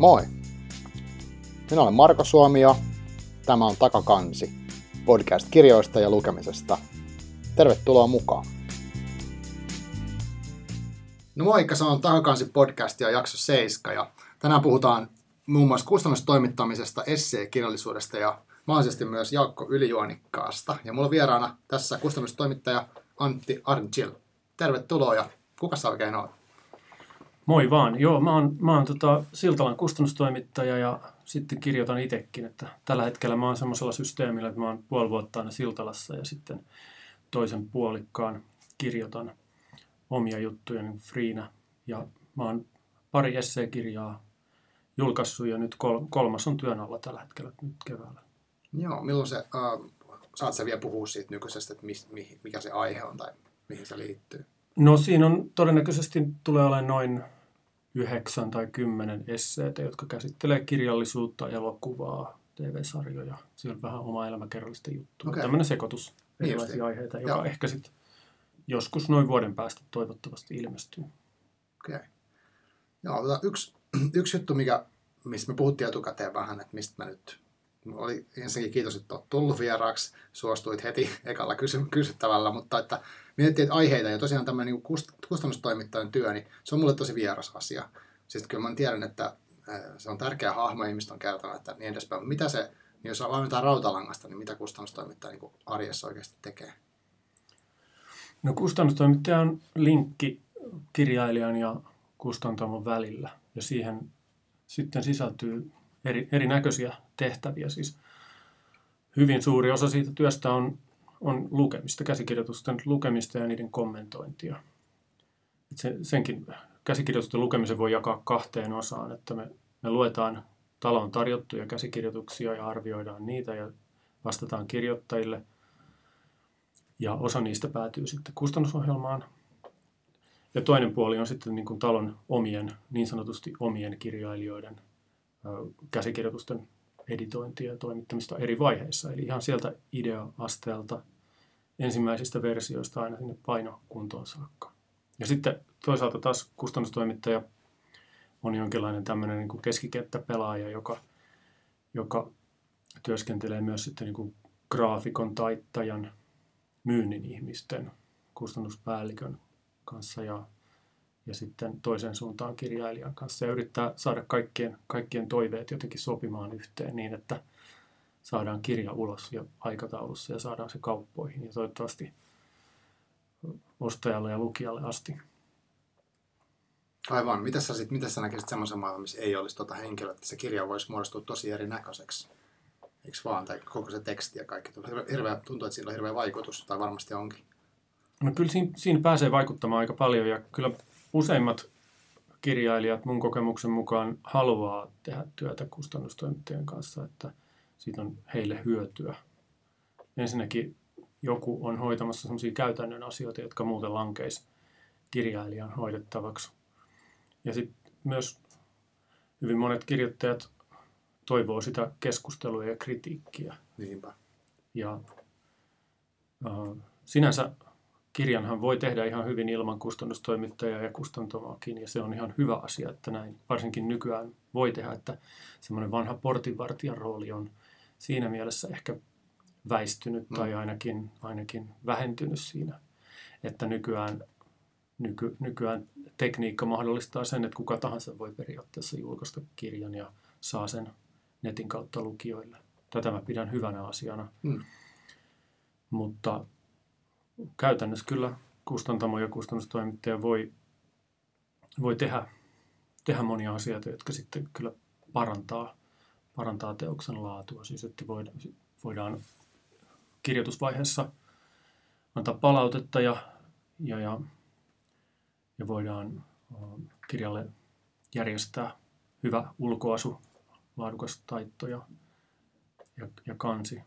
Moi! Minä olen Marko Suomio. Tämä on Takakansi, podcast kirjoista ja lukemisesta. Tervetuloa mukaan! No moikka, se on Takakansi podcast ja jakso 7. Ja tänään puhutaan muun muassa kustannustoimittamisesta, esseekirjallisuudesta ja mahdollisesti myös Jaakko Ylijuonikkaasta. Ja mulla on vieraana tässä kustannustoimittaja Antti Arnchill. Tervetuloa ja kuka sä oikein oot? Moi vaan. Joo, mä oon, mä oon tota, Siltalan kustannustoimittaja ja sitten kirjoitan itsekin. Että tällä hetkellä mä oon semmoisella systeemillä, että mä oon puoli vuotta aina Siltalassa ja sitten toisen puolikkaan kirjoitan omia juttuja niin friina. Ja mä oon pari esseekirjaa julkaissut ja nyt kol, kolmas on työn alla tällä hetkellä nyt keväällä. Joo, milloin se, äh, saat sä vielä puhua siitä nykyisestä, että mis, mikä se aihe on tai mihin se liittyy? No siinä on todennäköisesti tulee olemaan noin yhdeksän tai kymmenen esseitä, jotka käsittelee kirjallisuutta, elokuvaa, TV-sarjoja. Siellä on vähän oma elämäkerrallista juttua. Okay. Tämmöinen sekoitus niin erilaisia niin aiheita, joka Joo. ehkä sitten joskus noin vuoden päästä toivottavasti ilmestyy. Okei. Okay. Joo, tota, yksi, yksi juttu, mikä, mistä me puhuttiin etukäteen vähän, että mistä mä nyt oli ensinnäkin kiitos, että olet tullut vieraaksi, suostuit heti ekalla kysy- kysyttävällä, mutta että mietittiin että aiheita ja tosiaan tämmöinen niin kustannustoimittajan työ, niin se on mulle tosi vieras asia. Siis kyllä mä tiedän, että se on tärkeä hahmo, ihmiset on kertonut, että niin edespäin. Mitä se, niin jos valmitaan rautalangasta, niin mitä kustannustoimittaja niin arjessa oikeasti tekee? No kustannustoimittaja on linkki kirjailijan ja kustantamon välillä ja siihen sitten sisältyy eri, erinäköisiä tehtäviä. Siis hyvin suuri osa siitä työstä on, on lukemista, käsikirjoitusten lukemista ja niiden kommentointia. Et se, senkin käsikirjoitusten lukemisen voi jakaa kahteen osaan, että me, me luetaan talon tarjottuja käsikirjoituksia ja arvioidaan niitä ja vastataan kirjoittajille. Ja osa niistä päätyy sitten kustannusohjelmaan. Ja toinen puoli on sitten niin kuin talon omien, niin sanotusti omien kirjailijoiden käsikirjoitusten editointia ja toimittamista eri vaiheissa. Eli ihan sieltä idea-asteelta ensimmäisistä versioista aina sinne painokuntoon saakka. Ja sitten toisaalta taas kustannustoimittaja on jonkinlainen tämmöinen niin kuin keskikenttäpelaaja, joka, joka työskentelee myös sitten niin kuin graafikon taittajan, myynnin ihmisten, kustannuspäällikön kanssa ja ja sitten toisen suuntaan kirjailijan kanssa ja yrittää saada kaikkien, kaikkien toiveet jotenkin sopimaan yhteen niin, että saadaan kirja ulos ja aikataulussa ja saadaan se kauppoihin ja toivottavasti ostajalle ja lukijalle asti. Aivan. Mitä sä, sit, mitä sä näkisit semmoisen maailman, missä ei olisi tuota henkilöä, että se kirja voisi muodostua tosi erinäköiseksi? Eikö vaan? Tai koko se teksti ja kaikki. Hirveä, tuntuu, että sillä on hirveä vaikutus, tai varmasti onkin. No kyllä siinä, siinä pääsee vaikuttamaan aika paljon, ja kyllä useimmat kirjailijat mun kokemuksen mukaan haluaa tehdä työtä kustannustoimittajien kanssa, että siitä on heille hyötyä. Ensinnäkin joku on hoitamassa sellaisia käytännön asioita, jotka muuten lankeisi kirjailijan hoidettavaksi. Ja sitten myös hyvin monet kirjoittajat toivoo sitä keskustelua ja kritiikkiä. Niinpä. Ja uh, sinänsä kirjanhan voi tehdä ihan hyvin ilman kustannustoimittajaa ja kustantomakin, ja se on ihan hyvä asia, että näin varsinkin nykyään voi tehdä, että semmoinen vanha portinvartijan rooli on siinä mielessä ehkä väistynyt mm. tai ainakin, ainakin vähentynyt siinä, että nykyään, nyky, nykyään tekniikka mahdollistaa sen, että kuka tahansa voi periaatteessa julkaista kirjan ja saa sen netin kautta lukijoille. Tätä mä pidän hyvänä asiana. Mm. Mutta käytännössä kyllä kustantamo ja kustannustoimittaja voi, voi tehdä, tehdä monia asioita, jotka sitten kyllä parantaa, parantaa teoksen laatua. Siis että voidaan, kirjoitusvaiheessa antaa palautetta ja, ja, ja, ja voidaan kirjalle järjestää hyvä ulkoasu, laadukas taitto ja, ja, ja kansi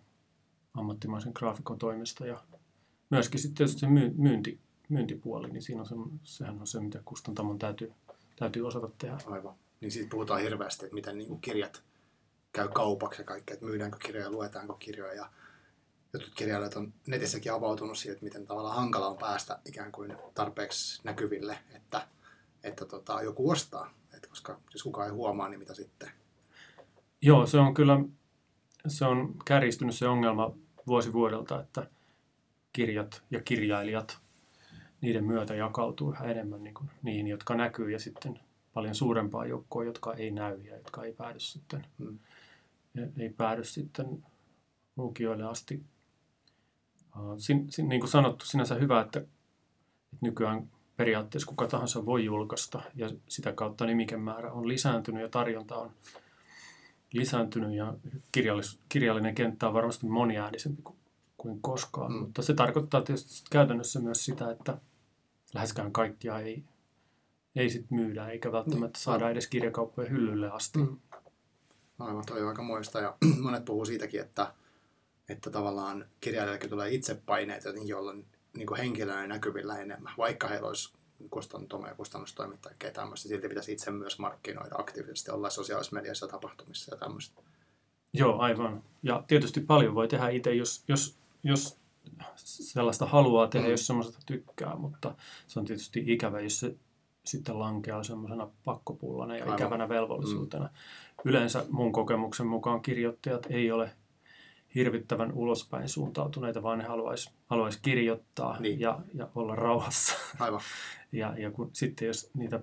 ammattimaisen graafikon toimesta ja myöskin sitten tietysti se myynti, myyntipuoli, niin siinä on se, sehän on se, mitä kustantamon täytyy, täytyy osata tehdä. Aivan. Niin siitä puhutaan hirveästi, että miten niin kirjat käy kaupaksi ja kaikkea, että myydäänkö kirjoja, luetaanko kirjoja. Ja jotkut kirjailijat on netissäkin avautunut siitä, että miten tavallaan hankala on päästä ikään kuin tarpeeksi näkyville, että, että tota, joku ostaa. Että koska jos kukaan ei huomaa, niin mitä sitten? Joo, se on kyllä, se on kärjistynyt se ongelma vuosi vuodelta, että kirjat ja kirjailijat, niiden myötä jakautuu yhä enemmän niin kuin niihin, jotka näkyy ja sitten paljon suurempaa joukkoa, jotka ei näy ja jotka ei päädy sitten, Hmm. ei päädy sitten lukijoille asti. Sin, sin, niin kuin sanottu, sinänsä hyvä, että, että nykyään periaatteessa kuka tahansa voi julkaista ja sitä kautta nimikemäärä on lisääntynyt ja tarjonta on lisääntynyt ja kirjallis, kirjallinen kenttä on varmasti moniäänisempi kuin, kuin koskaan. Mm. Mm. Mutta se tarkoittaa tietysti käytännössä myös sitä, että läheskään kaikkia ei, ei sit myydä eikä välttämättä Niin, saada edes kirjakauppojen hyllylle asti. Mm. Aivan, toi on aika muista. Ja monet puhuu siitäkin, että, että tavallaan kirjailijallakin tulee itsepaineet, joilla on niin kuin henkilöiden näkyvillä enemmän. Vaikka heillä olisi kustannustoma ja kustannustoimittajia ja tämmöistä, silti pitäisi itse myös markkinoida aktiivisesti, olla sosiaalisessa mediassa tapahtumissa ja tämmöistä. Joo, aivan. Ja tietysti paljon voi tehdä itse, jos, jos, jos sellaista haluaa tehdä, Mm. mm. jos semmoista tykkää, mutta se on tietysti ikävä, jos se sitten lankeaa semmoisena pakkopullana ja Aivan. ikävänä velvollisuutena. Yleensä mun kokemuksen mukaan kirjoittajat ei ole hirvittävän ulospäin suuntautuneita, vaan ne haluaisi haluais kirjoittaa Niin. ja, ja olla rauhassa. Aivan. Ja, ja kun, sitten jos, niitä,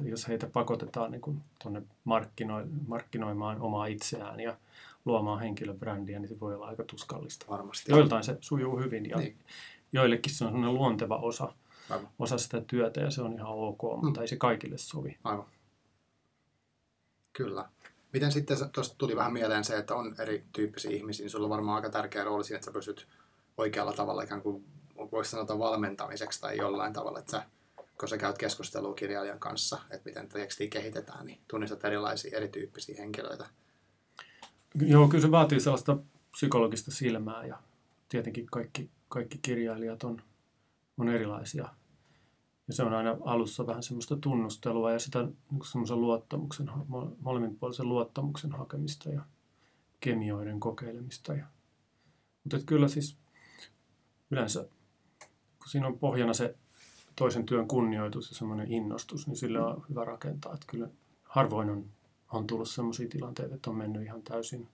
jos heitä pakotetaan niin tuonne markkinoi, markkinoimaan omaa itseään ja luomaan henkilöbrändiä, niin se voi olla aika tuskallista. Varmasti. Joiltain se sujuu hyvin ja Niin. joillekin se on sellainen luonteva osa, Aivan. osa sitä työtä ja se on ihan ok, mutta ei se kaikille sovi. Aivan. Kyllä. Miten sitten, tuosta tuli vähän mieleen se, että on erityyppisiä ihmisiä, niin sulla on varmaan aika tärkeä rooli siinä, että sä pysyt oikealla tavalla ikään kuin, voisi sanoa valmentamiseksi tai jollain tavalla, että sä, kun sä käyt keskustelua kirjailijan kanssa, että miten tekstiä kehitetään, niin tunnistat erilaisia erityyppisiä henkilöitä. Joo, kyllä se vaatii sellaista psykologista silmää ja tietenkin kaikki, kaikki kirjailijat on, on erilaisia. Ja se on aina alussa vähän semmoista tunnustelua ja sitä niin semmoisen luottamuksen, mo- molemminpuolisen luottamuksen hakemista ja kemioiden kokeilemista. Ja, mutta kyllä siis yleensä, kun siinä on pohjana se toisen työn kunnioitus ja semmoinen innostus, niin sillä on hyvä rakentaa. Että kyllä harvoin on, on tullut semmoisia tilanteita, että on mennyt ihan täysin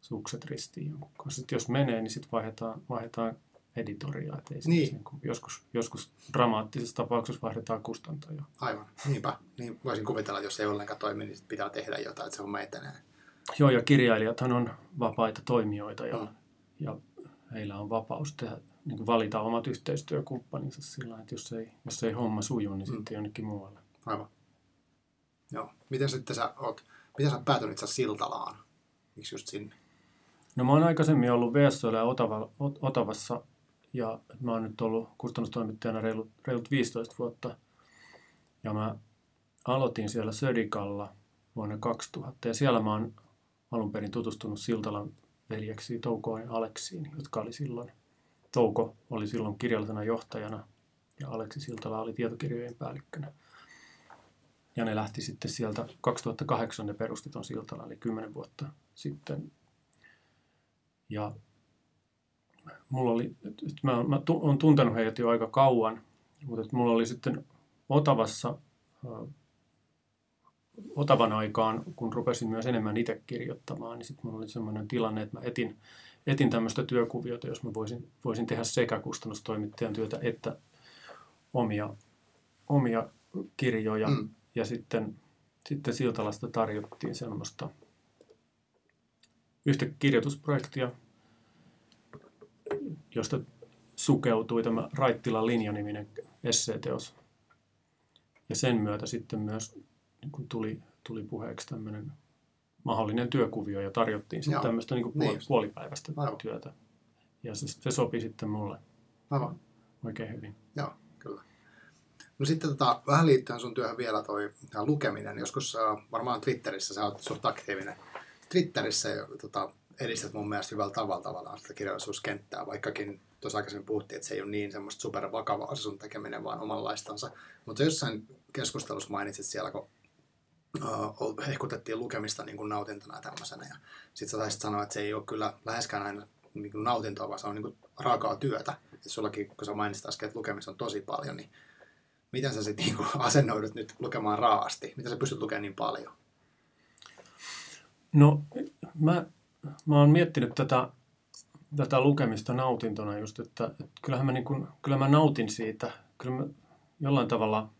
sukset ristiin jonkun kanssa. Sitten jos menee, niin sitten vaihdetaan, vaihdetaan editoria. Ei Niin. niin kuin joskus, joskus dramaattisessa tapauksessa vaihdetaan kustantajaa. Aivan, niinpä. Niin voisin kuvitella, että jos ei ollenkaan toimi, niin sit pitää tehdä jotain, että se homma etenee. Joo, ja kirjailijathan on vapaita toimijoita ja, Mm. ja heillä on vapaus tehdä, niin kuin valita omat yhteistyökumppaninsa sillä että jos ei, jos ei homma suju, niin Mm. sitten jonnekin muualle. Aivan. Joo. Miten sitten sä oot, miten sä päätynyt asiassa Siltalaan? Miksi just sinne? No mä oon aikaisemmin ollut VSOilla ja Otava, Ot- Otavassa ja mä oon nyt ollut kustannustoimittajana reilut, reilut 15 vuotta. Ja mä aloitin siellä Södikalla vuonna 2000 ja siellä mä oon alun perin tutustunut Siltalan veljeksiin Toukoon ja Aleksiin, jotka oli silloin, Touko oli silloin kirjallisena johtajana ja Aleksi Siltala oli tietokirjojen päällikkönä. Ja ne lähti sitten sieltä 2008 ne perusti ton Siltala, eli 10 vuotta sitten ja mulla oli, mä, mä olen tuntenut heidät jo aika kauan, mutta mulla oli sitten Otavassa, Otavan aikaan, kun rupesin myös enemmän itse kirjoittamaan, niin sitten mulla oli sellainen tilanne, että mä etin, etin tämmöistä työkuviota, jos mä voisin, voisin tehdä sekä kustannustoimittajan työtä että omia, omia kirjoja. Mm. Ja sitten, sitten Siltalasta tarjottiin semmoista yhtä kirjoitusprojektia, josta sukeutui tämä Raittilan linjaniminen esseeteos. Ja sen myötä sitten myös niin kuin tuli, tuli puheeksi tämmöinen mahdollinen työkuvio ja tarjottiin sitten tämmöistä niin Niin puoli, just. puolipäiväistä Aivan. työtä. Ja se, se sopi sitten mulle Aivan. oikein hyvin. Joo. No sitten tota, vähän liittyen sun työhön vielä toi tää lukeminen. Joskus äh, varmaan Twitterissä sä oot suht aktiivinen. Twitterissä tota, edistät mun mielestä hyvällä tavalla tavallaan sitä kirjallisuuskenttää, vaikkakin tuossa aikaisemmin puhuttiin, että se ei ole niin semmoista supervakavaa se sun tekeminen, vaan omanlaistansa. Mutta jossain keskustelussa mainitsit siellä, kun uh, hehkutettiin lukemista niin kuin nautintona ja tämmöisenä. Ja sitten sä taisit sanoa, että se ei ole kyllä läheskään aina niin kuin nautintoa, vaan se on niin kuin raakaa työtä. Et sullakin, kun sä mainitsit äsken, että lukemista on tosi paljon, niin miten sä sitten niin asennoidut nyt lukemaan raasti? Miten sä pystyt lukemaan niin paljon? No, mä, mä oon miettinyt tätä, tätä lukemista nautintona just, että, että kyllähän mä, niin kun, kyllä mä nautin siitä. Kyllä mä jollain tavalla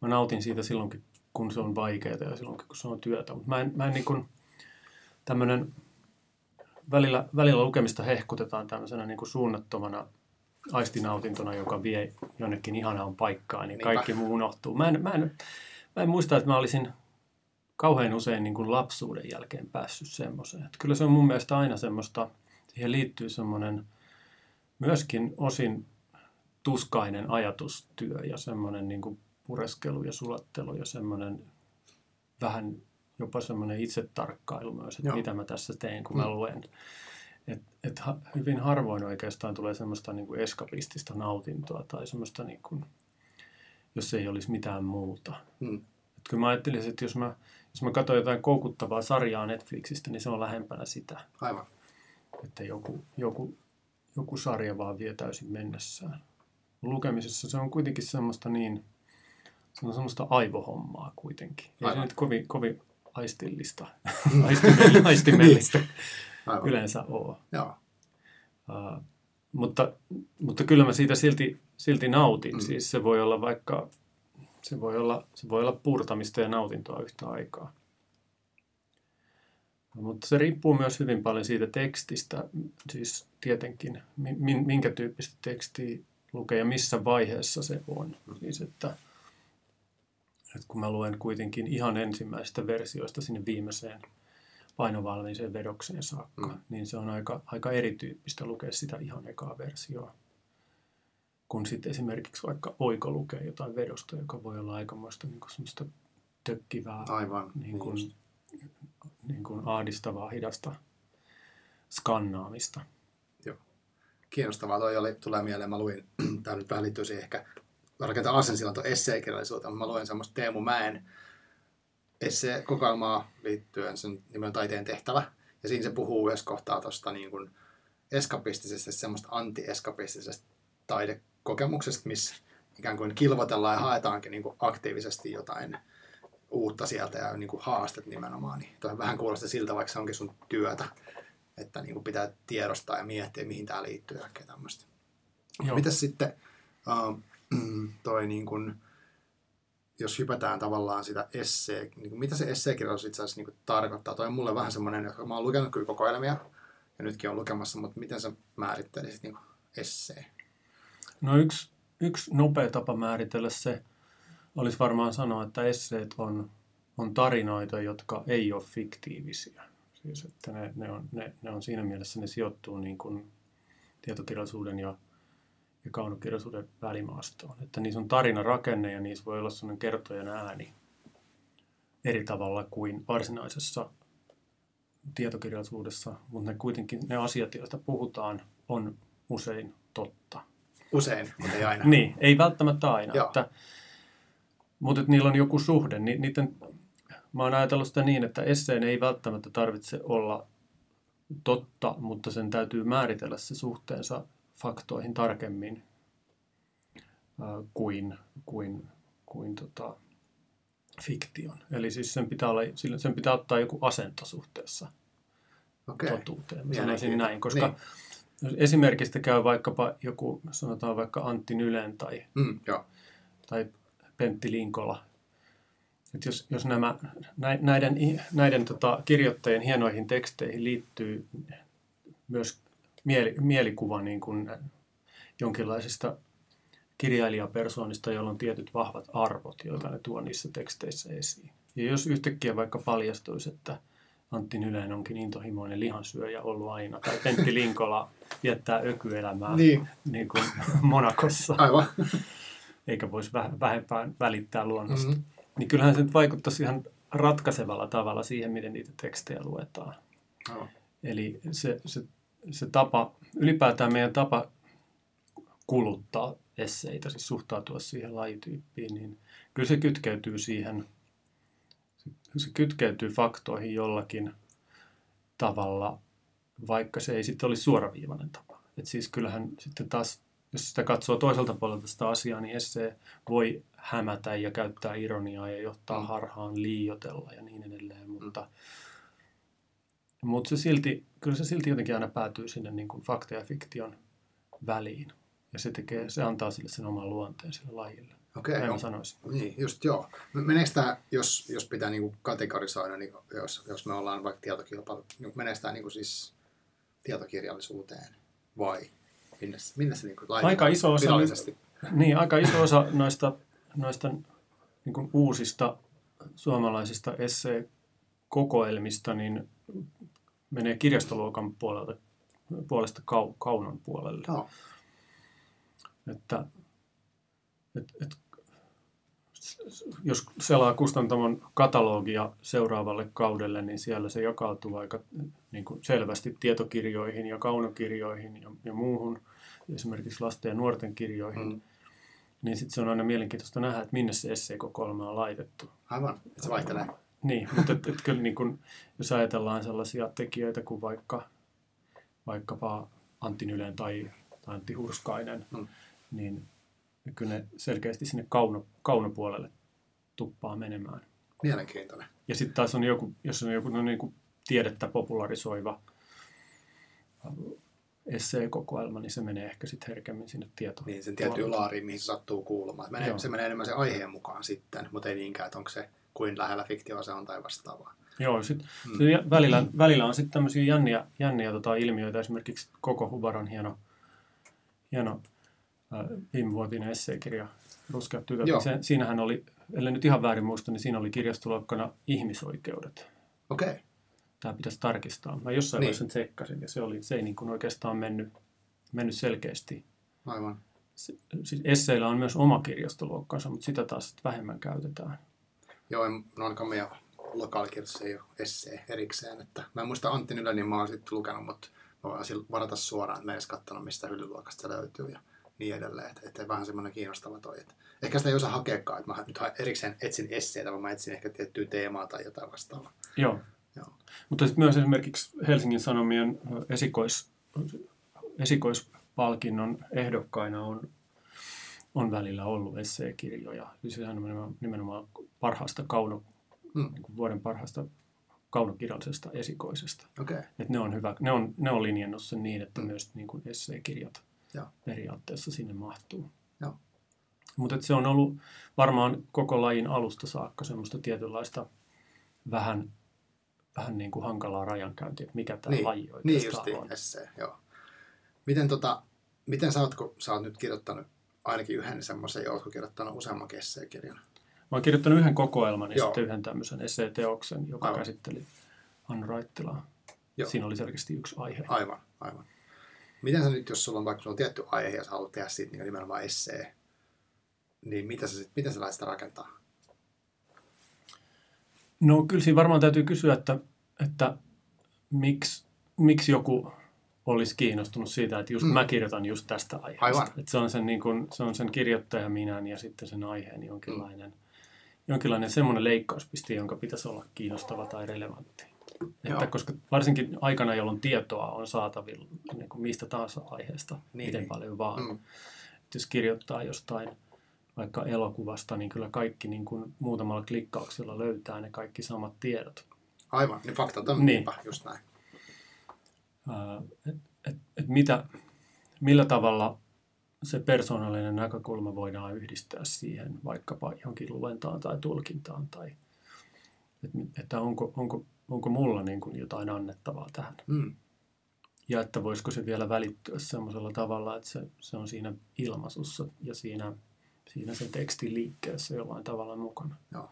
mä nautin siitä silloinkin, kun se on vaikeaa ja silloinkin, kun se on työtä. Mutta mä en, mä en niin kuin, tämmöinen, välillä, välillä lukemista hehkutetaan tämmöisenä niin kuin suunnattomana aistinautintona, joka vie jonnekin ihanaan paikkaan, niin Niinpä. kaikki muu unohtuu. Mä en, mä, en, mä en muista, että mä olisin kauhean usein niin kuin lapsuuden jälkeen päässyt semmoiseen. Että kyllä se on mun mielestä aina semmoista, siihen liittyy semmoinen myöskin osin tuskainen ajatustyö ja semmoinen niin kuin pureskelu ja sulattelu ja semmoinen vähän jopa semmoinen itsetarkkailu myös, että Joo. mitä mä tässä teen, kun mä mm. luen. Et, et ha, hyvin harvoin oikeastaan tulee semmoista niin kuin eskapistista nautintoa tai semmoista, niin kuin, jos ei olisi mitään muuta. Mm. Et kyllä mä ajattelisin, että jos mä, jos mä katson jotain koukuttavaa sarjaa Netflixistä, niin se on lähempänä sitä. Aivan. Että joku, joku, joku sarja vaan vie täysin mennessään. Lukemisessa se on kuitenkin semmoista niin, se on semmoista aivohommaa kuitenkin. Ei Aivan. se nyt kovin, kovin aistillista, aistimellistä Aivan. yleensä ole. Joo. Uh, mutta, mutta kyllä mä siitä silti, silti nautin. Mm. Siis se voi olla vaikka, se voi olla, se voi olla purtamista ja nautintoa yhtä aikaa. Mutta se riippuu myös hyvin paljon siitä tekstistä, siis tietenkin, minkä tyyppistä tekstiä lukee ja missä vaiheessa se on. Mm. Siis että, että kun mä luen kuitenkin ihan ensimmäisestä versioista sinne viimeiseen painovalmiiseen vedokseen saakka, mm. niin se on aika, aika erityyppistä lukea sitä ihan ekaa versioa. Kun sitten esimerkiksi vaikka oiko lukee jotain vedosta, joka voi olla aikamoista niin kuin semmoista tökkivää, Aivan, niin kuin, niin, niin kuin ahdistavaa, hidasta skannaamista. Joo. Kiinnostavaa toi oli, tulee mieleen, mä luin, tämä nyt vähän liittyy siihen ehkä rakentaa asensillan tuon esseekirjallisuuteen. Mä luen semmoista Teemu Mäen esseekokoelmaa liittyen sen nimen taiteen tehtävä. Ja siinä se puhuu myös kohtaa tuosta niin kuin eskapistisesta, semmoista anti-eskapistisesta taidekokemuksesta, missä ikään kuin kilvotellaan ja haetaankin niin kuin aktiivisesti jotain uutta sieltä ja niin kuin haastet nimenomaan. Niin toi vähän kuulostaa siltä, vaikka se onkin sun työtä, että niin kuin pitää tiedostaa ja miettiä, mihin tämä liittyy ja tämmöistä. Mitäs sitten, uh, toi niin kuin, jos hypätään tavallaan sitä essee, niin kuin mitä se esseekirjallisuus itse asiassa niin kuin tarkoittaa. Toi on mulle vähän semmoinen, että mä oon lukenut kyllä kokoelmia ja nytkin on lukemassa, mutta miten sä määrittelisit niin essee? No yksi, yksi nopea tapa määritellä se olisi varmaan sanoa, että esseet on, on tarinoita, jotka ei ole fiktiivisiä. Siis että ne, ne, on, ne, ne on siinä mielessä, ne sijoittuu niin kuin tietokirjallisuuden ja ja kaunokirjallisuuden välimaastoon. Että niissä on tarina rakenne ja niissä voi olla sellainen kertojen ääni eri tavalla kuin varsinaisessa tietokirjallisuudessa, mutta ne kuitenkin ne asiat, joista puhutaan, on usein totta. Usein, mutta ei aina. niin, ei välttämättä aina. Että, mutta että niillä on joku suhde. Ni, niiden, mä oon ajatellut sitä niin, että esseen ei välttämättä tarvitse olla totta, mutta sen täytyy määritellä se suhteensa faktoihin tarkemmin kuin, kuin, kuin tota, fiktion. Eli siis sen pitää, olla, sen pitää ottaa joku asento suhteessa okay. totuuteen. Mä sanoisin näin, koska niin. esimerkistä käy vaikkapa joku, sanotaan vaikka Antti Nylen tai, mm, tai Pentti Linkola. Et jos, jos nämä, näiden, näiden tota, kirjoittajien hienoihin teksteihin liittyy myös mieli, mielikuva niin kuin jonkinlaisista kirjailijapersoonista, joilla on tietyt vahvat arvot, joita ne tuo niissä teksteissä esiin. Ja jos yhtäkkiä vaikka paljastuisi, että Antti Nylen onkin intohimoinen lihansyöjä ollut aina, tai Pentti Linkola viettää ökyelämää niin. Niin kuin Monakossa, Aivan. eikä voisi vähempään välittää luonnosta, mm-hmm. niin kyllähän se nyt vaikuttaisi ihan ratkaisevalla tavalla siihen, miten niitä tekstejä luetaan. Oh. Eli se, se se tapa, ylipäätään meidän tapa kuluttaa esseitä, siis suhtautua siihen lajityyppiin, niin kyllä se kytkeytyy siihen, se kytkeytyy faktoihin jollakin tavalla, vaikka se ei sitten olisi suoraviivainen tapa. Et siis kyllähän sitten taas jos sitä katsoo toiselta puolelta sitä asiaa, niin esse voi hämätä ja käyttää ironiaa ja johtaa Mm. harhaan, liiotella ja niin edelleen, mutta, mutta se silti, kyllä se silti jotenkin aina päätyy sinne niin kuin fakta ja fiktion väliin. Ja se, tekee, se antaa sille sen oman luonteen sille lajille. Okei, okay, sanoisin. Niin, just joo. Meneekö tämä, jos, jos pitää niinku kategorisoida, niin jos, jos me ollaan vaikka tietokilpailu, niin meneekö tämä niinku siis tietokirjallisuuteen vai minne, minne se niinku Aika iso osa virallisesti? Niin, aika iso osa noista, noista niin kuin uusista suomalaisista esseekokoelmista niin menee kirjastoluokan puolelta, puolesta kau, kaunon puolelle. Joo, Että, et, et, jos selaa kustantamon katalogia seuraavalle kaudelle, niin siellä se jakautuu aika niin kuin selvästi tietokirjoihin ja kaunokirjoihin ja, ja muuhun, esimerkiksi lasten ja nuorten kirjoihin. Mm. Niin sitten se on aina mielenkiintoista nähdä, että minne se esseekokoelma on laitettu. aivan. Se vaihtelee. Niin, mutta et, et kyllä niin kun, jos ajatellaan sellaisia tekijöitä kuin vaikka, vaikkapa Antti Nylen tai, tai Antti Hurskainen, Mm. niin kyllä ne selkeästi sinne kauno, kaunopuolelle tuppaa menemään. Mielenkiintoinen. Ja sitten taas on joku, jos on joku no niin kuin tiedettä popularisoiva esseekokoelma, niin se menee ehkä sitten herkemmin sinne tietoon. Niin, sen tiettyyn laariin, mihin se sattuu kuulumaan. Menee, Joo. se menee enemmän sen aiheen mukaan sitten, mutta ei niinkään, että onko se kuin lähellä fiktioa se on tai vastaavaa. Joo, sit, Mm. jä- välillä, välillä on sitten tämmöisiä jänniä, jänniä tota ilmiöitä. Esimerkiksi koko Hubaron hieno, hieno äh, viimevuotinen esseekirja Ruskeat tytöt. Joo. Se, siinähän oli, ellei nyt ihan väärin muista, niin siinä oli kirjastoluokkana ihmisoikeudet. Okei, okay. Tämä pitäisi tarkistaa. Mä jossain Niin. vaiheessa sen tsekkasin ja se, oli, se ei niin kuin oikeastaan mennyt, mennyt selkeästi. aivan. Se, siis esseillä on myös oma kirjastoluokkansa, mutta sitä taas sit vähemmän käytetään. Joo, en- no ainakaan meidän lokaalikirjassa ei ole essee erikseen. Että mä en muista Antti Nylänin, mä oon sitten lukenut, mutta mä voin varata suoraan, että mä en edes katsonut, mistä hyllyluokasta se löytyy ja niin edelleen. Että, että vähän semmoinen kiinnostava toi. Että ehkä sitä ei osaa hakeakaan, että mä nyt erikseen etsin esseitä, vaan mä etsin ehkä tiettyä teemaa tai jotain vastaavaa. Joo. Joo. Mutta sitten myös esimerkiksi Helsingin Sanomien esikois, esikoispalkinnon ehdokkaina on, on välillä ollut esseekirjoja. Siis sehän on nimenomaan, parhaasta kauno, Mm. niin vuoden parhaasta kaunokirjallisesta esikoisesta. Okay. Et ne, on hyvä, ne, on, ne on linjannut sen niin, että Mm. myös niin kuin esseekirjat Joo. periaatteessa sinne mahtuu. Mutta se on ollut varmaan koko lajin alusta saakka semmoista tietynlaista vähän, vähän niin kuin hankalaa rajankäyntiä, että mikä tämä Niin, laji niin oikeastaan justiin, on. essee, joo. Miten, tota, miten sä oot, kun sä oot nyt kirjoittanut ainakin yhden semmoisen, ja ootko kirjoittanut useamman esseekirjan? Mä oon kirjoittanut yhden kokoelman ja Joo. sitten yhden tämmöisen esseeteoksen, joka Aivan. käsitteli Anna Raittilaa. Joo. Siinä oli selkeästi yksi aihe. Aivan, aivan. Miten sä nyt, jos sulla on vaikka sulla on tietty aihe ja sä haluat tehdä siitä niin nimenomaan essee, niin mitä sä, sit, miten sä lähdet sitä rakentaa? No kyllä siinä varmaan täytyy kysyä, että, että miksi, miksi joku olisi kiinnostunut siitä, että just Mm. mä kirjoitan just tästä aiheesta. Aivan. Että se, on sen, niin kuin, se on sen kirjoittaja minän ja sitten sen aiheen jonkinlainen, mm. jonkinlainen semmoinen leikkauspiste, jonka pitäisi olla kiinnostava tai relevantti. Joo. Että koska varsinkin aikana, jolloin tietoa on saatavilla niin kuin mistä tahansa aiheesta, Niin, miten niin. paljon vaan. Mm. Mm. Jos kirjoittaa jostain vaikka elokuvasta, niin kyllä kaikki niin kuin muutamalla klikkauksella löytää ne kaikki samat tiedot. Aivan, niin faktat on Niin. niinpä, just näin. Ää, et, et, mitä, millä tavalla se persoonallinen näkökulma voidaan yhdistää siihen vaikkapa johonkin luentaan tai tulkintaan tai että onko, onko, onko mulla niin kuin jotain annettavaa tähän. Mm. Ja että voisiko se vielä välittyä semmoisella tavalla, että se, se on siinä ilmaisussa ja siinä, siinä sen tekstin liikkeessä jollain tavalla mukana. Joo.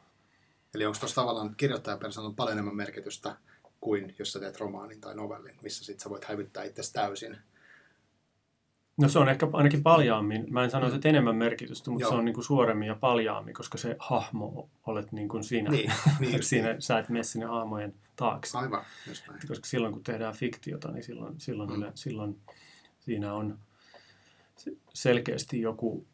Eli onko tuossa tavallaan kirjoittajapersoonalla paljon enemmän merkitystä kuin jos sä teet romaanin tai novellin, missä sit sä voit hävyttää itsesi täysin. No se on ehkä ainakin paljaammin. Mä en sanoisi, että enemmän merkitystä, mutta Joo. se on niin kuin suoremmin ja paljaammin, koska se hahmo olet niin kuin siinä. Niin, niin siinä sä et mene sinne hahmojen taakse. Aivan, just näin. Koska silloin kun tehdään fiktiota, niin silloin, silloin, Mm. mm. silloin siinä on se- selkeästi joku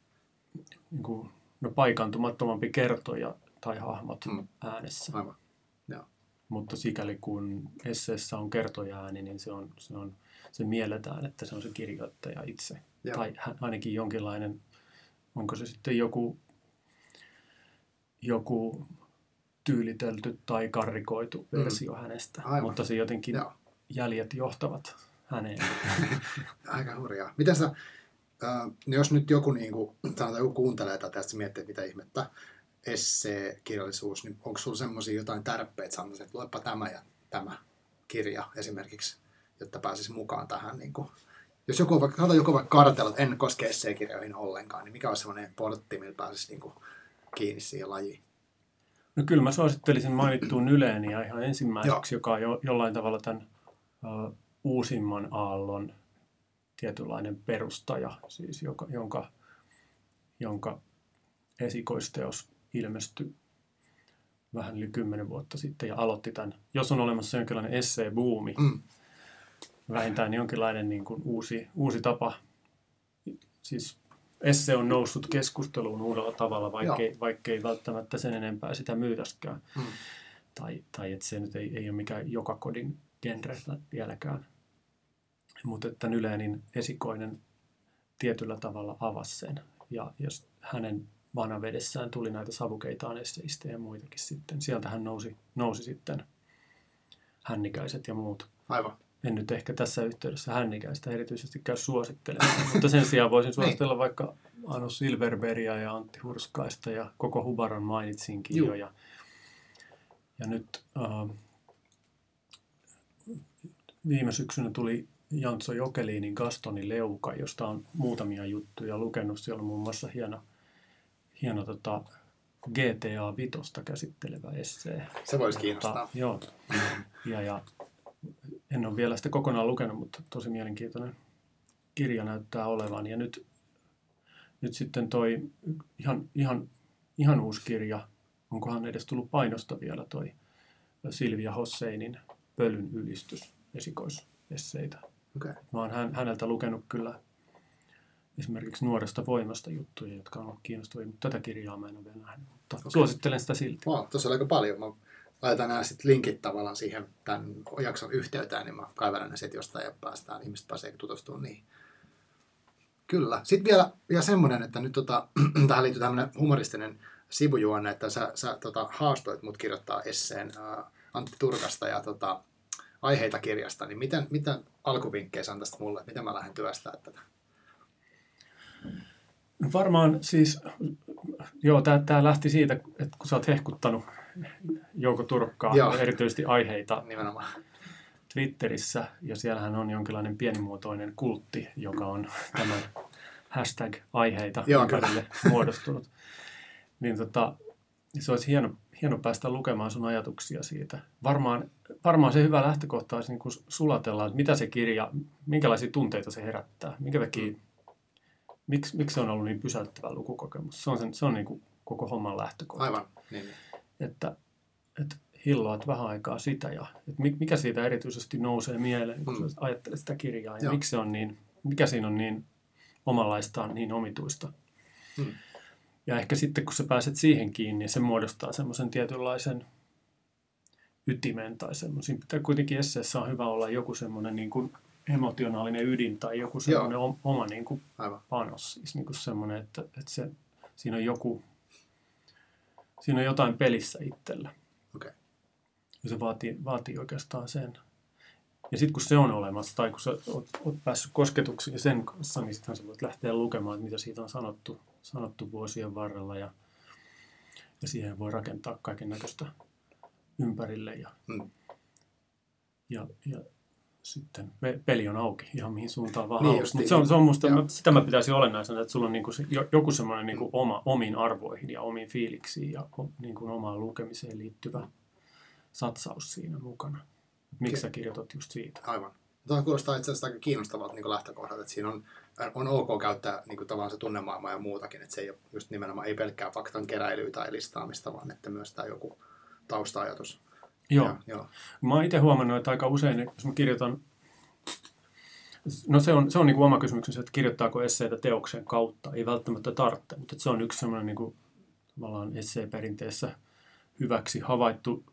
niin kuin, no, paikantumattomampi kertoja tai hahmot Mm. mm. äänessä. Aivan. Mutta sikäli kun esseessä on kertoja ääni, niin se, on, se, on, se mielletään, että se on se kirjoittaja itse. Joo. tai ainakin jonkinlainen, onko se sitten joku, joku tyylitelty tai karrikoitu mm. versio hänestä, Aivan. mutta se jotenkin Joo. jäljet johtavat häneen. Aika hurjaa. Mitä sä, äh, jos nyt joku, niin kuin, sanotaan, joku kuuntelee tätä ja miettii, mitä ihmettä, esseekirjallisuus, niin onko sulla semmoisia jotain tärppeitä, sanotaan, että luepa tämä ja tämä kirja esimerkiksi, jotta pääsisi mukaan tähän niin kuin, jos joku, vaikka, joku vaikka kartella, että en koske esseekirjoihin ollenkaan, niin mikä olisi semmoinen portti, millä pääsisi niin kuin, kiinni siihen lajiin? No kyllä mä suosittelisin mainittuun Yleeniä ihan ensimmäiseksi, Joo. joka on jo, jollain tavalla tämän uh, uusimman aallon tietynlainen perustaja, siis joka, jonka, jonka esikoisteos ilmestyi vähän yli kymmenen vuotta sitten ja aloitti tämän. Jos on olemassa jonkinlainen essee-buumi, mm. vähintään jonkinlainen niin kuin uusi, uusi tapa, siis esse on noussut keskusteluun uudella tavalla, vaikkei, vaikkei välttämättä sen enempää sitä myytäskään. Mm. Tai, tai että se nyt ei, ei ole mikään joka kodin genre vieläkään. Mutta että Ylenin esikoinen tietyllä tavalla avasi sen. Ja jos hänen vanavedessään tuli näitä savukeitaan esseistä ja muitakin sitten. Sieltähän nousi, nousi sitten hännikäiset ja muut. Aivan. En nyt ehkä tässä yhteydessä hännikäistä erityisesti käy suosittelemaan, mutta sen sijaan voisin niin. suositella niin. vaikka Anu Silverberia ja Antti Hurskaista ja koko Hubaron mainitsinkin Juh. jo. Ja, ja nyt äh, viime syksynä tuli Jantso Jokeliinin Gastonin Leuka, josta on muutamia juttuja lukenut. Siellä on muun muassa hieno, hieno tota, GTA Vitosta käsittelevä essee. Se voisi kiinnostaa. Tota, joo. Ja, ja en ole vielä sitä kokonaan lukenut, mutta tosi mielenkiintoinen kirja näyttää olevan. Ja nyt, nyt sitten toi ihan, ihan, ihan uusi kirja, onkohan edes tullut painosta vielä toi Silvia Hosseinin Pölyn ylistys esikoisesseitä. Okay. Mä oon hän, häneltä lukenut kyllä esimerkiksi nuoresta voimasta juttuja, jotka on ollut kiinnostavia, mutta tätä kirjaa mä en ole vielä nähnyt. Mutta okay. suosittelen sitä silti. Wow, tuossa oli aika paljon. Mä laitan nämä sit linkit tavallaan siihen tämän jakson yhteyteen, niin mä kaivelen ne sitten jostain ja päästään, ihmiset pääsee tutustumaan niihin. Kyllä. Sitten vielä, vielä semmoinen, että nyt tota, tähän liittyy tämmöinen humoristinen sivujuonne, että sä, sä tota, haastoit mut kirjoittaa esseen ää, Antti Turkasta ja tota, aiheita kirjasta, niin miten, mitä alkuvinkkejä sä antaisit mulle, miten mä lähden työstämään tätä? Varmaan siis, joo, tämä lähti siitä, että kun sä oot hehkuttanut Jouko Turkkaa, joo. erityisesti aiheita Nimenomaan. Twitterissä, ja siellähän on jonkinlainen pienimuotoinen kultti, joka on tämän hashtag aiheita ympärille muodostunut. Niin tota, se olisi hieno, hieno päästä lukemaan sun ajatuksia siitä. Varmaan, varmaan se hyvä lähtökohta olisi niin sulatella, että mitä se kirja, minkälaisia tunteita se herättää, minkä takia, mm. Miksi, miksi se on ollut niin pysäyttävä lukukokemus. Se on, sen, se on niin kuin koko homman lähtökohta. Aivan, niin. niin. Että, että hilloat vähän aikaa sitä ja että mikä siitä erityisesti nousee mieleen, kun mm. ajattelet sitä kirjaa ja Joo. miksi se on niin, mikä siinä on niin omanlaistaan niin omituista. Mm. Ja ehkä sitten kun sä pääset siihen kiinni, niin se muodostaa semmoisen tietynlaisen ytimen tai semmoisen. Pitää kuitenkin esseessä on hyvä olla joku semmoinen niin kuin emotionaalinen ydin tai joku semmoinen Joo. oma niin kuin panos. Siis niin kuin semmoinen, että, että se, siinä on joku, siinä on jotain pelissä itsellä. Okay. Ja se vaatii, vaatii oikeastaan sen. Ja sitten kun se on olemassa, tai kun sä oot, oot päässyt kosketuksiin sen kanssa, niin sittenhän sä voit lähteä lukemaan, että mitä siitä on sanottu, sanottu vuosien varrella. Ja, ja siihen voi rakentaa kaiken näköistä ympärille. Ja, mm. ja, ja sitten peli on auki ihan mihin suuntaan vaan niin Mutta se on, se on musta, mä, sitä mä pitäisin olennaisena, että sulla on niinku se, joku semmoinen niinku oma, omiin arvoihin ja omiin fiiliksiin ja niinku omaan lukemiseen liittyvä satsaus siinä mukana. Miksi sä kirjoitat just siitä? Aivan. Tuohon kuulostaa itse asiassa aika kiinnostavalta niin lähtökohdalta, että siinä on, on ok käyttää niin kuin tavallaan se tunnemaailma ja muutakin, että se ei ole just nimenomaan ei pelkkää faktan keräilyä tai listaamista, vaan että myös tämä joku tausta-ajatus. Joo. Ja, joo. Mä oon itse huomannut, että aika usein, jos mä kirjoitan, no se on, se on niin kuin oma kysymyksensä, että kirjoittaako esseitä teoksen kautta, ei välttämättä tarvitse, mutta se on yksi semmoinen niin kuin, tavallaan essee-perinteessä hyväksi havaittu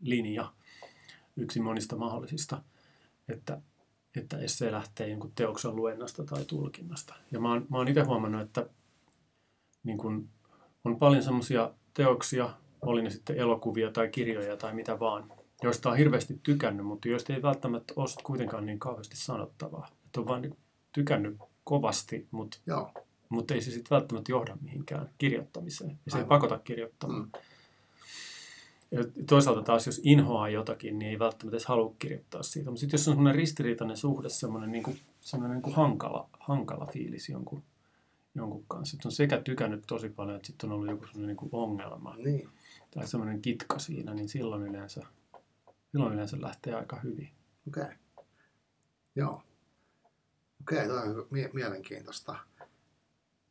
linja, yksi monista mahdollisista, että, että essee lähtee jonkun teoksen luennasta tai tulkinnasta. Ja mä oon, mä oon itse huomannut, että niin kun, on paljon semmoisia teoksia, oli ne sitten elokuvia tai kirjoja tai mitä vaan, joista on hirveästi tykännyt, mutta joista ei välttämättä ole kuitenkaan niin kauheasti sanottavaa. Että on vaan niin tykännyt kovasti, mutta, Joo. mutta ei se sitten välttämättä johda mihinkään kirjoittamiseen. Ja se ei pakota kirjoittamaan. Mm. Ja toisaalta taas, jos inhoaa jotakin, niin ei välttämättä edes halua kirjoittaa siitä. Mutta sitten jos on semmoinen ristiriitainen suhde, semmoinen, niin kuin, semmoinen niin kuin hankala, hankala fiilis jonkun, jonkun kanssa. Sitten on sekä tykännyt tosi paljon, että sitten on ollut joku semmoinen niin kuin ongelma Niin. tai semmoinen kitka siinä, niin silloin yleensä, silloin yleensä lähtee aika hyvin. Okei. Okay. Joo. Okei, okay, on mie- mielenkiintoista.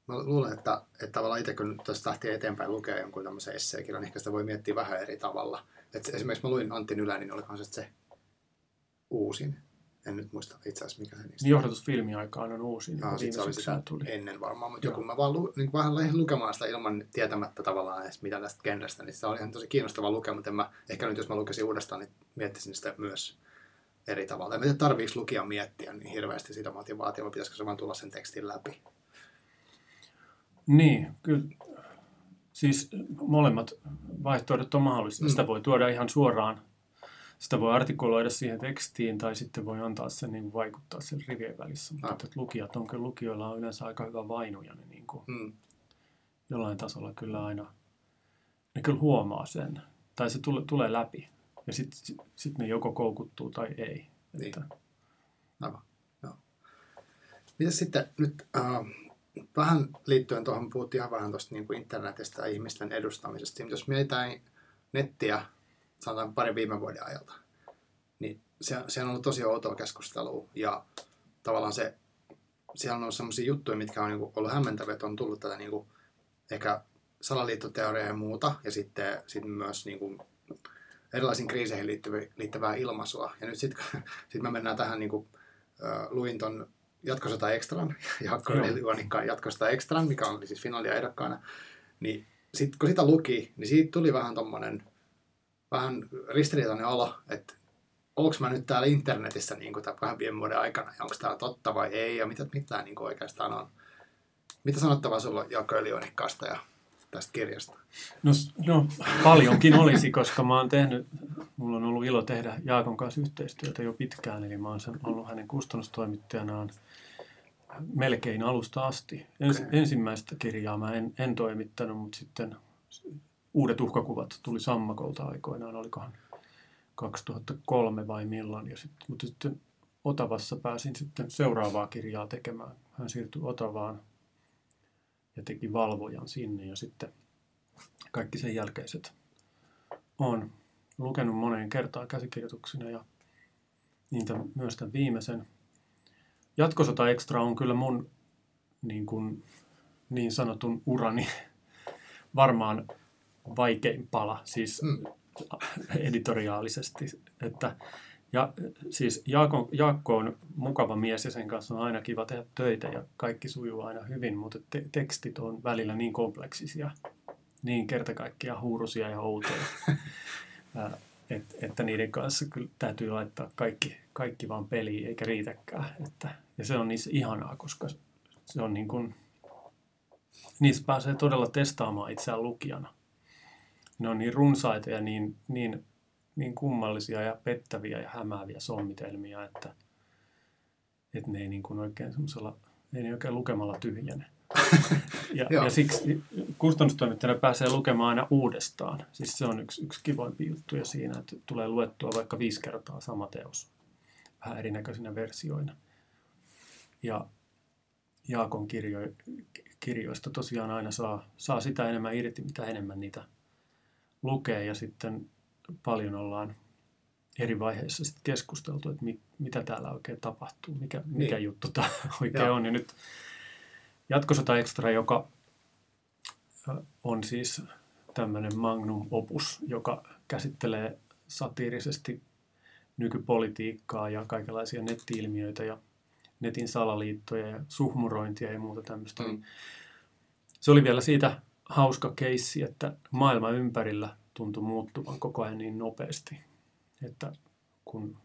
Mä luulen, että, että tavallaan itse kun tästä lähtee eteenpäin lukea jonkun tämmöisen esseekirjan, niin ehkä sitä voi miettiä vähän eri tavalla. Et esimerkiksi mä luin Antti Nylänin, niin olikohan se se uusin. En nyt muista itse asiassa mikä se niistä. Niin johdatusfilmi aikaan on uusi, niin sit viime oli sitä tuli. ennen varmaan, mutta Joo. joku mä vaan lu, niin vähän lähdin lukemaan sitä ilman tietämättä tavallaan edes mitä tästä genrestä, niin se oli ihan tosi kiinnostava lukea, mutta en mä, ehkä nyt jos mä lukisin uudestaan, niin miettisin sitä myös eri tavalla. En mä tiedä, tarviiko lukija miettiä niin hirveästi sitä motivaatiota, vai pitäisikö se vaan tulla sen tekstin läpi. Niin, kyllä. Siis molemmat vaihtoehdot on mahdollisia. Mm. Sitä voi tuoda ihan suoraan. Sitä voi artikuloida siihen tekstiin tai sitten voi antaa sen niin vaikuttaa sen rivien välissä. Mutta Ah. että lukijat on kyllä, lukijoilla on yleensä aika hyvä vainu ja ne niin kuin Mm. jollain tasolla kyllä aina, ne kyllä huomaa sen. Tai se tule, tulee läpi. Ja sitten sit, sit ne joko koukuttuu tai ei. Niin. Että, Aivan, joo. Mitäs sitten nyt äh, vähän liittyen tuohon, puhuttiin ihan vähän tuosta niin kuin internetistä ja ihmisten edustamisesta. Jos mietitään nettiä, sanotaan parin viime vuoden ajalta, niin se, se on ollut tosi outoa keskustelua ja tavallaan se, siellä on ollut sellaisia juttuja, mitkä on niin kuin ollut hämmentäviä, että on tullut tätä niin kuin, ehkä salaliittoteoriaa ja muuta, ja sitten, sitten myös niin kuin, erilaisiin kriiseihin liittyvää, liittyvää ilmaisua. Ja nyt sitten sit me mennään tähän, niin kuin, äh, luin ton Jatkosota. Juonikkaan Jatkosta Extran, mikä oli siis finaalia ehdokkaana, niin sitten kun sitä luki, niin siitä tuli vähän tommonen vähän ristiriitainen olo, että onko mä nyt täällä internetissä niin kuin tämän kahden viime vuoden aikana, ja onko tämä totta vai ei, ja mitä, mitä tämä niin kuin oikeastaan on. Mitä sanottavaa sulla on Jaakko Elionikkaasta ja tästä kirjasta? No, no, paljonkin olisi, koska mä oon tehnyt, mulla on ollut ilo tehdä Jaakon kanssa yhteistyötä jo pitkään, eli mä oon ollut hänen kustannustoimittajanaan melkein alusta asti. Ens, Okei. Ensimmäistä kirjaa mä en, en toimittanut, mutta sitten uudet uhkakuvat tuli Sammakolta aikoinaan, olikohan 2003 vai milloin, ja sit, mutta sitten Otavassa pääsin sitten seuraavaa kirjaa tekemään. Hän siirtyi Otavaan ja teki valvojan sinne, ja sitten kaikki sen jälkeiset on lukenut moneen kertaan käsikirjoituksina ja niitä myös tämän viimeisen. Jatkosota Extra on kyllä mun niin, kuin, niin sanotun urani varmaan vaikein pala, siis Mm. editoriaalisesti. Että, ja siis Jaakko, Jaakko on mukava mies ja sen kanssa on aina kiva tehdä töitä ja kaikki sujuu aina hyvin, mutta te- tekstit on välillä niin kompleksisia, niin kerta kaikkiaan huurusia ja outoja, et, että niiden kanssa kyllä täytyy laittaa kaikki, kaikki vaan peliin eikä riitäkään. Että, ja se on niissä ihanaa, koska se on niin kuin, niissä pääsee todella testaamaan itseään lukijana. Ne on niin runsaita ja niin, niin, niin kummallisia ja pettäviä ja hämääviä sommitelmia, että, että ne ei niin kuin oikein semmoisella, ei ne oikein lukemalla tyhjene. Ja, ja siksi kustannustoimittajana pääsee lukemaan aina uudestaan. Siis se on yksi, yksi kivoimpi juttuja siinä, että tulee luettua vaikka viisi kertaa sama teos vähän erinäköisinä versioina. Ja Jaakon kirjo, kirjoista tosiaan aina saa, saa sitä enemmän irti, mitä enemmän niitä lukee. Ja sitten paljon ollaan eri vaiheissa sit keskusteltu, että mit, mitä täällä oikein tapahtuu, mikä, mikä Niin. juttu tämä oikein Joo. on. Ja nyt Jatkosota Extra, joka on siis tämmöinen magnum opus, joka käsittelee satiirisesti nykypolitiikkaa ja kaikenlaisia netti-ilmiöitä ja netin salaliittoja ja suhmurointia ja muuta tämmöistä. Mm. Mm. Se oli vielä siitä hauska keissi, että maailma ympärillä tuntui muuttuvan koko ajan niin nopeasti, että kun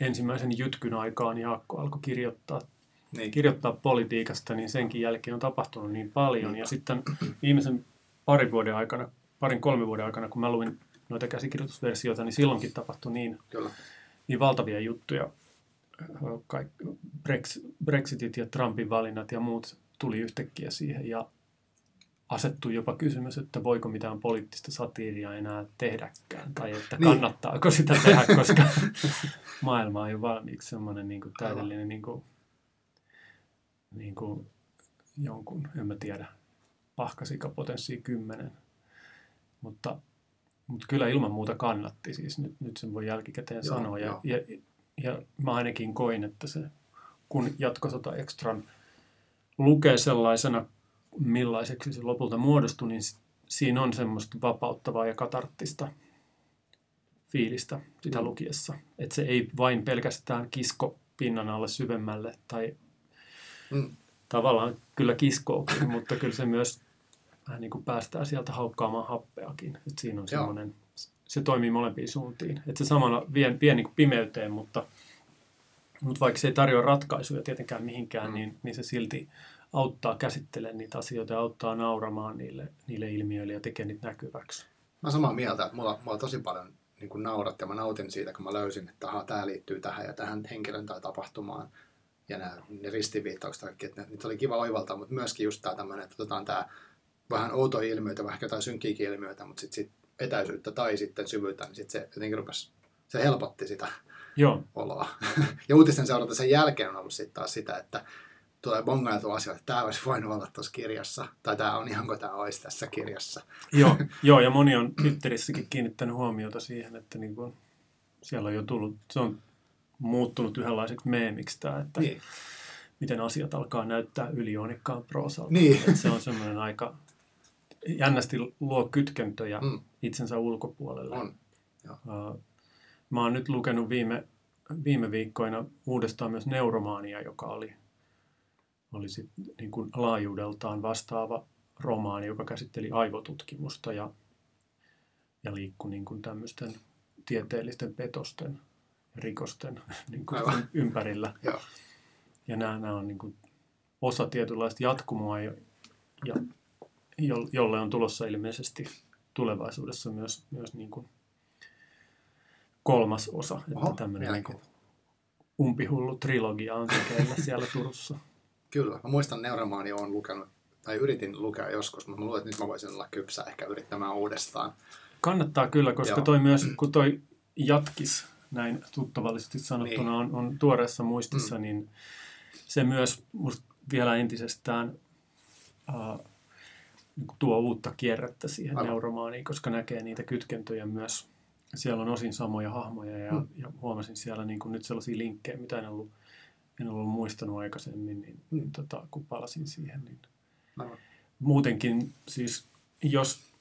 ensimmäisen jytkyn aikaan Jaakko alkoi kirjoittaa, Niin. kirjoittaa politiikasta, niin senkin jälkeen on tapahtunut niin paljon. Ja sitten viimeisen parin vuoden aikana, parin kolmen vuoden aikana, kun mä luin noita käsikirjoitusversioita, niin silloinkin tapahtui niin, Kyllä. niin valtavia juttuja. Kaik, Brex, Brexitit ja Trumpin valinnat ja muut tuli yhtäkkiä siihen ja asettui jopa kysymys, että voiko mitään poliittista satiiria enää tehdäkään, tai että Niin. kannattaako sitä tehdä, koska maailma on jo valmiiksi semmoinen niin kuin täydellinen niin kuin, niin kuin jonkun, en mä tiedä, pahkasikapotenssi kymmenen. Mutta, mutta kyllä ilman muuta kannatti, siis nyt, nyt sen voi jälkikäteen Joo, sanoa. Ja, joo. ja, ja mä ainakin koin, että se, kun jatkosota Extran lukee sellaisena, millaiseksi se lopulta muodostui, niin siinä on semmoista vapauttavaa ja katarttista fiilistä sitä Mm. lukiessa. Että se ei vain pelkästään kisko pinnan alle syvemmälle tai Mm. tavallaan kyllä kiskookin, mutta kyllä se myös vähän niin kuin päästää sieltä haukkaamaan happeakin. Et siinä on semmoinen, se toimii molempiin suuntiin. Et se samalla vie, vie niin kuin pimeyteen, mutta, mutta vaikka se ei tarjoa ratkaisuja tietenkään mihinkään, Mm. niin, niin se silti auttaa käsittelemään niitä asioita ja auttaa nauramaan niille, niille ilmiöille ja tekee niitä näkyväksi. Mä samaa mieltä, että mulla, mulla tosi paljon niin kuin naurat ja mä nautin siitä, kun mä löysin, että aha, tämä liittyy tähän ja tähän henkilön tai tapahtumaan. Ja nämä, ne ristiviittaukset kaikki, että niitä oli kiva oivaltaa, mutta myöskin just tämä tämmöinen, että otetaan tämä vähän outoja ilmiöitä, vähän jotain synkkiäkin ilmiöitä, mutta sitten sit etäisyyttä tai sitten syvyyttä, niin sitten se jotenkin rupesi, se helpotti sitä Joo, oloa. ja uutisten seuranta sen jälkeen on ollut sitten taas sitä, että tulee bongailtu asioita, että tämä olisi voinut olla tuossa kirjassa, tai tämä on ihan kuin tämä olisi tässä kirjassa. joo, joo, ja moni on Twitterissäkin kiinnittänyt huomiota siihen, että niin kuin siellä on jo tullut, se on muuttunut yhdenlaiseksi meemiksi tämä, että Niin, miten asiat alkaa näyttää ylioonikkaan proosalta. Niin. Et se on semmoinen aika jännästi luo kytkentöjä Mm. itsensä ulkopuolelle. on. Uh, mä oon nyt lukenut viime, viime viikkoina uudestaan myös Neuromaania, joka oli, oli sit niin kuin laajuudeltaan vastaava romaani, joka käsitteli aivotutkimusta ja, ja liikkui niin kuin tämmöisten tieteellisten petosten ja rikosten niin kuin Aivan. ympärillä. Joo. Ja nämä, nämä on niin kuin osa tietynlaista jatkumoa, ja, jo, jolle on tulossa ilmeisesti tulevaisuudessa myös, myös niin kuin kolmas osa. Että Oho, tämmöinen niin kuin umpihullu trilogia on tekeillä siellä Turussa. Kyllä. Mä muistan Neuromaania on lukenut, tai yritin lukea joskus, mutta mä luulen, että nyt mä voisin olla kypsä ehkä yrittämään uudestaan. Kannattaa kyllä, koska Joo. toi myös, kun toi jatkis, näin tuttavallisesti sanottuna, Niin. on, on tuoreessa muistissa, mm. niin se myös vielä entisestään uh, tuo uutta kierrettä siihen Aivan. neuromaaniin, koska näkee niitä kytkentöjä myös. Siellä on osin samoja hahmoja ja, Mm. ja huomasin siellä niin kuin nyt sellaisia linkkejä, mitä en ollut, en ollut muistanut aikaisemmin, niin, Mm. niin tota, kun palasin siihen, niin Aivan. muutenkin siis, jos,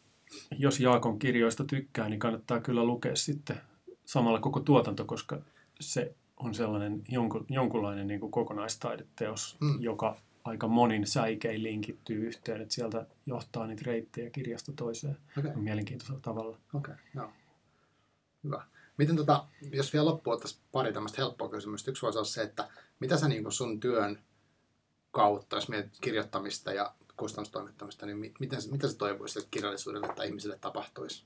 jos Jaakon kirjoista tykkää, niin kannattaa kyllä lukea sitten samalla koko tuotanto, koska se on sellainen jonkun, jonkunlainen niin kuin kokonaistaideteos, Mm. joka aika monin säikein linkittyy yhteen, että sieltä johtaa niitä reittejä kirjasta toiseen Okei, mielenkiintoisella tavalla. okei, joo. Hyvä. Miten tota, jos vielä loppuun ottaisiin pari tämmöistä helppoa kysymystä. Yksi voisi olla se, että mitä sä niin sun työn kautta, jos mietit kirjoittamista ja kustannustoimittamista, niin mi- miten, mitä sä toivoisit, että kirjallisuudelle tai ihmisille tapahtuisi?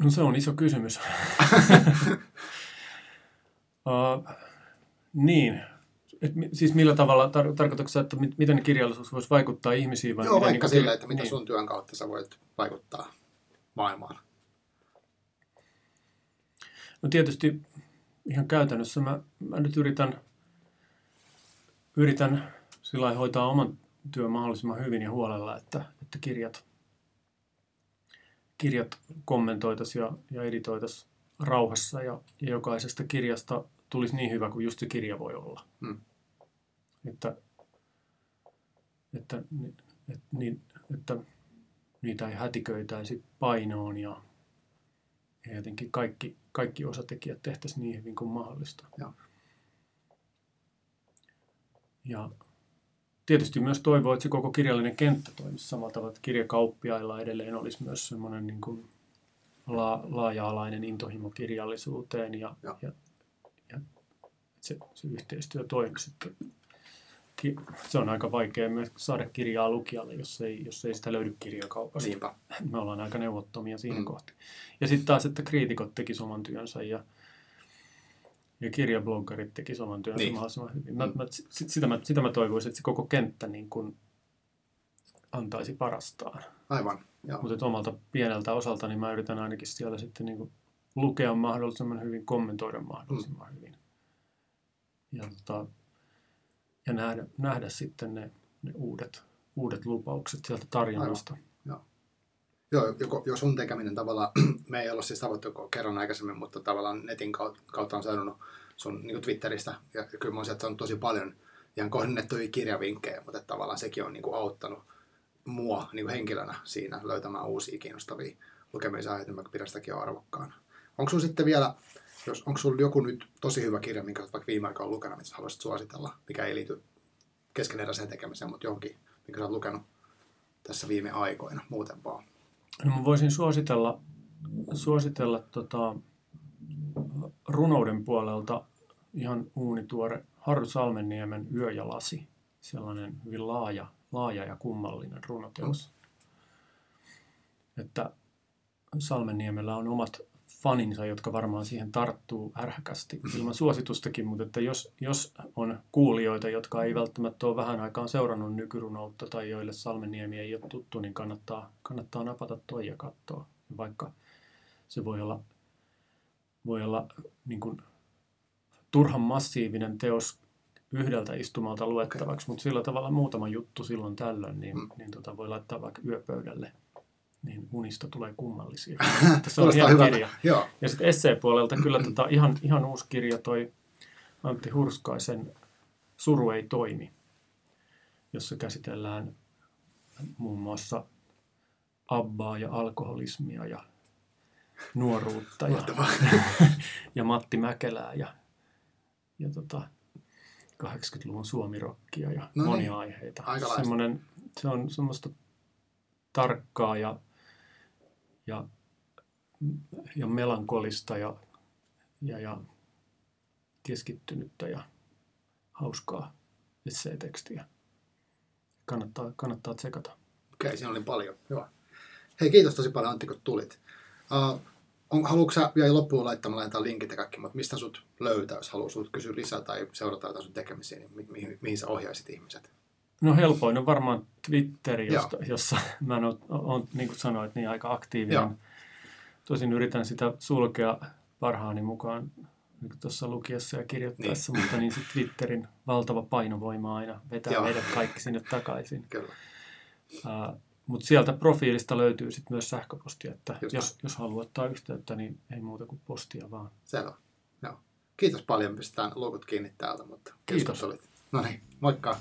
No se on iso kysymys. uh, niin. Et, siis millä tavalla, tar- tarkoitatko että mit- miten kirjallisuus voisi vaikuttaa ihmisiin? Vai Joo, miten vaikka niin sillä, että niin. sun työn kautta sä voit vaikuttaa maailmaan. No tietysti ihan käytännössä mä, mä nyt yritän, yritän sillä hoitaa oman työn mahdollisimman hyvin ja huolella, että, että kirjat, kirjat kommentoitaisiin ja, ja editoitaisiin rauhassa ja, ja jokaisesta kirjasta tulisi niin hyvä kuin just se kirja voi olla. Mm. Että, että, ni- et, niin, että niitä ei hätiköitäisi painoon ja, ja jotenkin kaikki, kaikki osatekijät tehtäisiin niin hyvin kuin mahdollista. Joo. Ja tietysti myös toivoo, että se koko kirjallinen kenttä toimisi samalla tavalla, että kirjakauppiailla edelleen olisi myös semmoinen niin kuin la, laaja-alainen intohimo kirjallisuuteen ja, Joo. ja, ja se, se yhteistyö toimi sitten. Se on aika vaikea myös saada kirjaa lukijalle, jos ei, jos ei sitä löydy kirjakaupasta. Niinpä. Me ollaan aika neuvottomia siinä Mm. kohti. Ja sitten taas, että kriitikot teki oman työnsä ja, ja kirjabloggarit teki oman työnsä Niin. niin. mahdollisimman hyvin. Mä, Mm. mä, sit, sitä, mä, sitä mä toivoisin, että se koko kenttä niin kun antaisi parastaan. Aivan. Joo. Mutta omalta pieneltä osalta niin mä yritän ainakin siellä sitten niin lukea mahdollisimman hyvin, kommentoida mahdollisimman mm. hyvin. Ja, tota, ja nähdä, nähdä sitten ne, ne uudet, uudet lupaukset sieltä tarjonnasta. Joo, joko, jo sun tekeminen tavallaan, me ei ollut siis tavattu kun kerran aikaisemmin, mutta tavallaan netin kautta, on seurannut sun niin Twitteristä, ja kyllä mä oon sieltä saanut tosi paljon ihan kohdennettuja kirjavinkkejä, mutta tavallaan sekin on niin kuin auttanut mua niin kuin henkilönä siinä löytämään uusia kiinnostavia lukemisaiheita, mä pidän sitäkin arvokkaana. Onko sun sitten vielä, jos, onko sulla joku nyt tosi hyvä kirja, minkä olet vaikka viime aikoina lukenut, mitä haluaisit suositella, mikä ei liity keskeneräiseen tekemiseen, mutta johonkin, minkä sä oot lukenut tässä viime aikoina, muuten vaan. No mä voisin suositella, suositella tota, runouden puolelta ihan uunituore Harry Salmenniemen Yö ja lasi. Sellainen hyvin laaja, laaja ja kummallinen runoteos. Että Salmenniemellä on omat faninsa, jotka varmaan siihen tarttuu ärhäkästi ilman suositustakin, mutta että jos, jos on kuulijoita, jotka ei välttämättä ole vähän aikaan seurannut nykyrunoutta tai joille Salmenniemi ei ole tuttu, niin kannattaa, kannattaa napata toi ja katsoa. Vaikka se voi olla, voi olla niin kuin turhan massiivinen teos yhdeltä istumalta luettavaksi, mutta sillä tavalla muutama juttu silloin tällöin, niin, Mm. niin tota voi laittaa vaikka yöpöydälle, niin unista tulee kummallisia. Se on hieno hyvältä. kirja. Joo, Ja sitten esseepuolelta kyllä tota, ihan, ihan uusi kirja toi Antti Hurskaisen Suru ei toimi, jossa käsitellään muun muassa Abbaa ja alkoholismia ja nuoruutta ja, ja Matti Mäkelää ja, ja tota, 80-luvun suomirokkia ja No niin. monia aiheita. Aikalaista. Semmoinen, se on semmoista tarkkaa ja, ja, ja melankolista ja, ja, ja keskittynyttä ja hauskaa esseetekstiä. Kannattaa, kannattaa tsekata. Okei, siinä oli paljon. Hyvä. Hei, kiitos tosi paljon Antti, kun tulit. Uh, on, haluatko sä vielä loppuun laittaa, mä laitan linkit ja kaikki, mutta mistä sut löytää, jos haluaa kysyä lisää tai seurata jotain sun tekemisiä, niin mi- mihin, mihin sä ohjaisit ihmiset? No helpoin on varmaan Twitter, Joo. josta, jossa mä en ole, on, niin kuin sanoit, niin aika aktiivinen. Joo. Tosin yritän sitä sulkea parhaani mukaan niin tuossa lukiessa ja kirjoittaessa, niin. mutta niin se Twitterin valtava painovoima aina vetää Joo. meidät kaikki sinne takaisin. Kyllä. Uh, mutta sieltä profiilista löytyy sitten myös sähköpostia, että Just jos, jos haluaa ottaa yhteyttä, niin ei muuta kuin postia vaan. Selvä. Joo. Kiitos paljon, pistetään luukut kiinni täältä, mutta Kiitos. tulit. No niin, moikka.